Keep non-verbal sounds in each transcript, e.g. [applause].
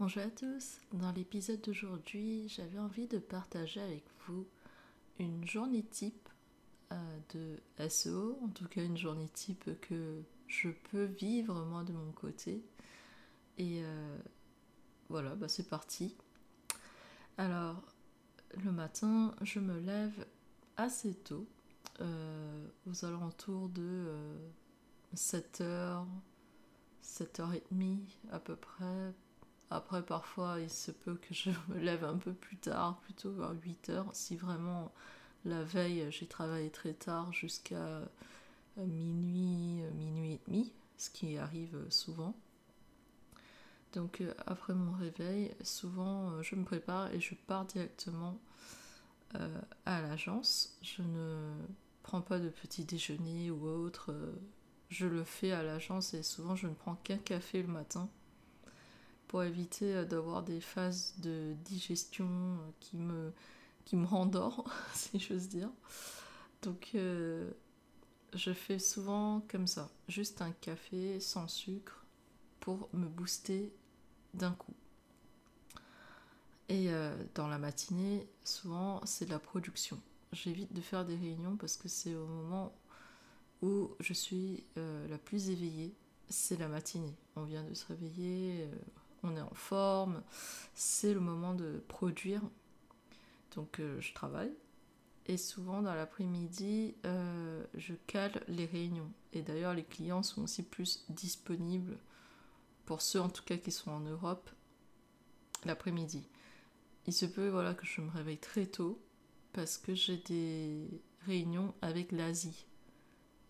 Bonjour à tous, dans l'épisode d'aujourd'hui j'avais envie de partager avec vous une journée type euh, de SEO, en tout cas une journée type que je peux vivre moi de mon côté. Et euh, voilà, bah c'est parti. Alors, le matin, je me lève assez tôt, euh, aux alentours de 7h, 7h30 à peu près. Après, parfois, il se peut que je me lève un peu plus tard, plutôt vers 8h, si vraiment la veille, j'ai travaillé très tard jusqu'à euh, minuit, euh, minuit et demi, ce qui arrive souvent. Donc euh, après mon réveil, souvent je me prépare et je pars directement à l'agence. Je ne prends pas de petit déjeuner ou autre. Je le fais à l'agence et souvent je ne prends qu'un café le matin pour éviter d'avoir des phases de digestion qui me qui me rendort, [laughs] si j'ose dire. Donc, euh, je fais souvent comme ça, juste un café sans sucre pour me booster d'un coup. Et euh, dans la matinée, souvent, c'est de la production. J'évite de faire des réunions parce que c'est au moment où je suis euh, la plus éveillée, c'est la matinée. On vient de se réveiller, on est en forme, c'est le moment de produire donc euh, je travaille. Et souvent dans l'après-midi, euh, je cale les réunions. Et d'ailleurs, les clients sont aussi plus disponibles, pour ceux en tout cas qui sont en Europe, l'après-midi. Il se peut voilà, que je me réveille très tôt parce que j'ai des réunions avec l'Asie.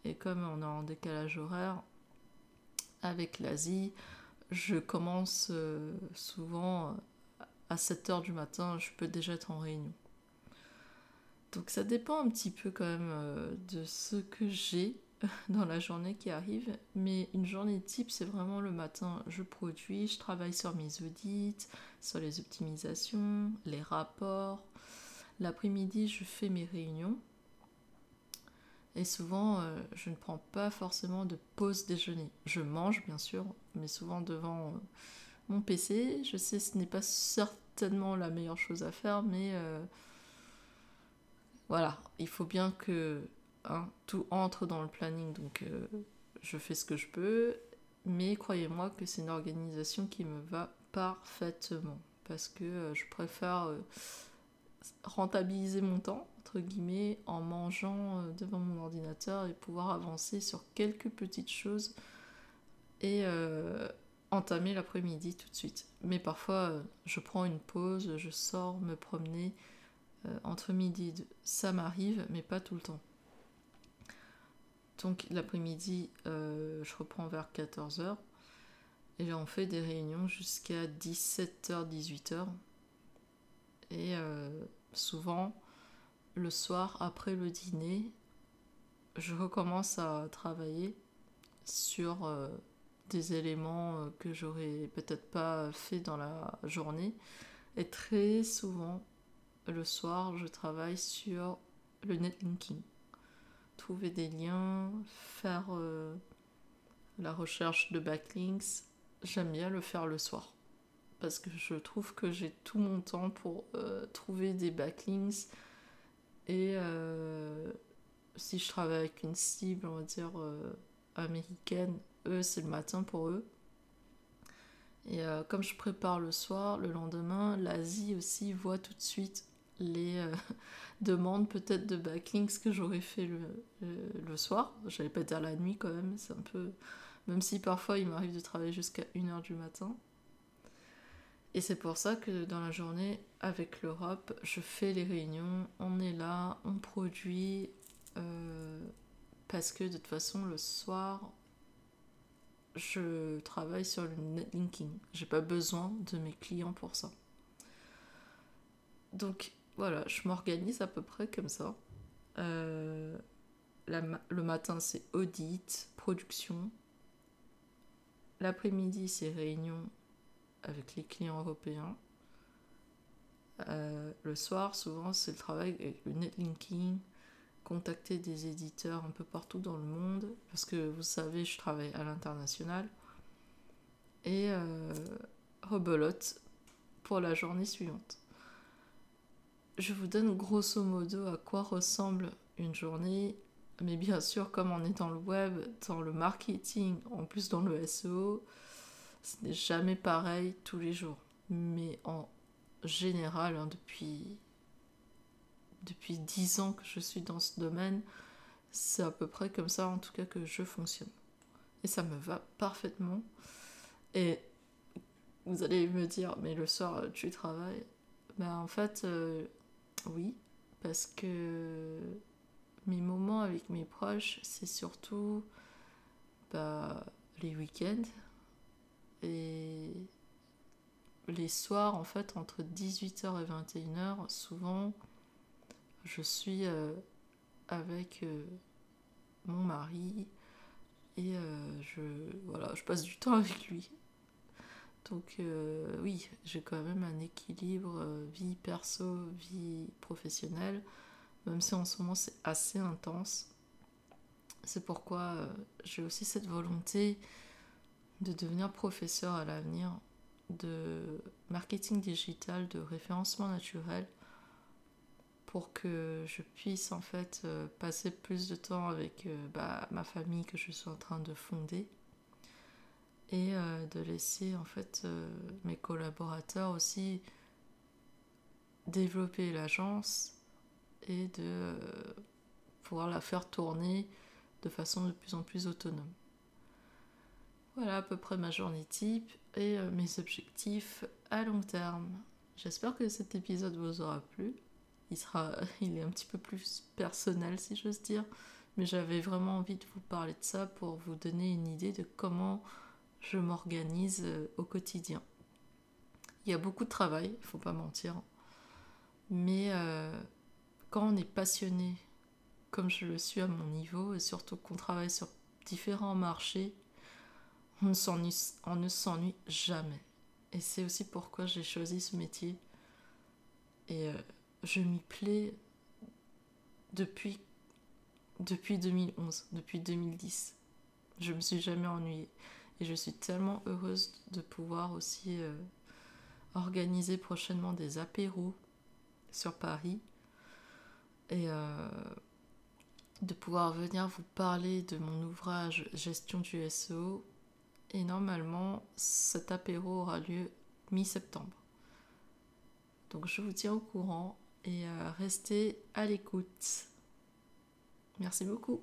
Et comme on est en décalage horaire avec l'Asie, je commence euh, souvent à 7h du matin, je peux déjà être en réunion. Donc ça dépend un petit peu quand même euh, de ce que j'ai [laughs] dans la journée qui arrive. Mais une journée type, c'est vraiment le matin, je produis, je travaille sur mes audits, sur les optimisations, les rapports. L'après-midi, je fais mes réunions. Et souvent, euh, je ne prends pas forcément de pause déjeuner. Je mange, bien sûr, mais souvent devant euh, mon PC. Je sais ce n'est pas certainement la meilleure chose à faire, mais euh, voilà, il faut bien que hein, tout entre dans le planning, donc je fais ce que je peux, mais croyez-moi que c'est une organisation qui me va parfaitement, parce que je préfère rentabiliser mon temps, entre guillemets, en mangeant devant mon ordinateur et pouvoir avancer sur quelques petites choses et entamer l'après-midi tout de suite. Mais parfois, euh, je prends une pause, je sors me promener euh, entre midi et deux. Ça m'arrive, mais pas tout le temps. Donc l'après-midi, euh, je reprends vers 14h. Et on fait des réunions jusqu'à 17h, 18h. Et souvent, le soir, après le dîner, je recommence à travailler sur des éléments euh, que j'aurais peut-être pas fait dans la journée. Et très souvent, le soir, je travaille sur le netlinking. Trouver des liens, faire euh, la recherche de backlinks. J'aime bien le faire le soir. Parce que je trouve que j'ai tout mon temps pour euh, trouver des backlinks. Et si je travaille avec une cible, on va dire, américaine, eux, c'est le matin pour eux. Et euh, comme je prépare le soir, le lendemain, l'Asie aussi voit tout de suite les euh, [laughs] demandes peut-être de backlinks que j'aurais fait le, le, soir. J'allais pas dire la nuit quand même, c'est un peu... Même si parfois il m'arrive de travailler jusqu'à 1h du matin. Et c'est pour ça que dans la journée, avec l'Europe, je fais les réunions, on est là, on produit, euh, parce que de toute façon, le soir, je travaille sur le netlinking. J'ai pas besoin de mes clients pour ça. Donc voilà, je m'organise à peu près comme ça. Euh, le matin, c'est audit, production. L'après-midi, c'est réunion avec les clients européens. Euh, le soir, souvent, c'est le travail avec le netlinking, contacter des éditeurs un peu partout dans le monde, parce que vous savez, je travaille à l'international. Et euh, pour la journée suivante. Je vous donne grosso modo à quoi ressemble une journée, mais bien sûr, comme on est dans le web, dans le marketing, en plus dans le SEO, ce n'est jamais pareil tous les jours. Mais en général, hein, depuis depuis 10 ans que je suis dans ce domaine, c'est à peu près comme ça en tout cas que je fonctionne. Et ça me va parfaitement. Et vous allez me dire, mais le soir tu travailles? Ben en fait, euh, oui, parce que mes moments avec mes proches, c'est surtout bah, les week-ends et les soirs en fait entre 18h et 21h, souvent je suis euh, avec euh, mon mari et euh, je, voilà, je passe du temps avec lui. Donc oui, j'ai quand même un équilibre vie perso, vie professionnelle, même si en ce moment c'est assez intense. C'est pourquoi j'ai aussi cette volonté de devenir professeur à l'avenir de marketing digital, de référencement naturel pour que je puisse en fait euh, passer plus de temps avec euh, bah, ma famille que je suis en train de fonder et euh, de laisser en fait mes collaborateurs aussi développer l'agence et de pouvoir la faire tourner de façon de plus en plus autonome. Voilà à peu près ma journée type et mes objectifs à long terme. J'espère que cet épisode vous aura plu il, sera, [laughs] il est un petit peu plus personnel, si j'ose dire. Mais j'avais vraiment envie de vous parler de ça pour vous donner une idée de comment je m'organise euh, au quotidien. Il y a beaucoup de travail, il ne faut pas mentir. Mais euh, quand on est passionné, comme je le suis à mon niveau, et surtout qu'on travaille sur différents marchés, on ne s'ennuie jamais. Et c'est aussi pourquoi j'ai choisi ce métier. Et euh, je m'y plais depuis, depuis 2011, depuis 2010. Je me suis jamais ennuyée. Et je suis tellement heureuse de pouvoir aussi euh, organiser prochainement des apéros sur Paris. Et euh, de pouvoir venir vous parler de mon ouvrage Gestion du SEO. Et normalement, cet apéro aura lieu mi-septembre. Donc je vous tiens au courant et euh, restez à l'écoute. Merci beaucoup.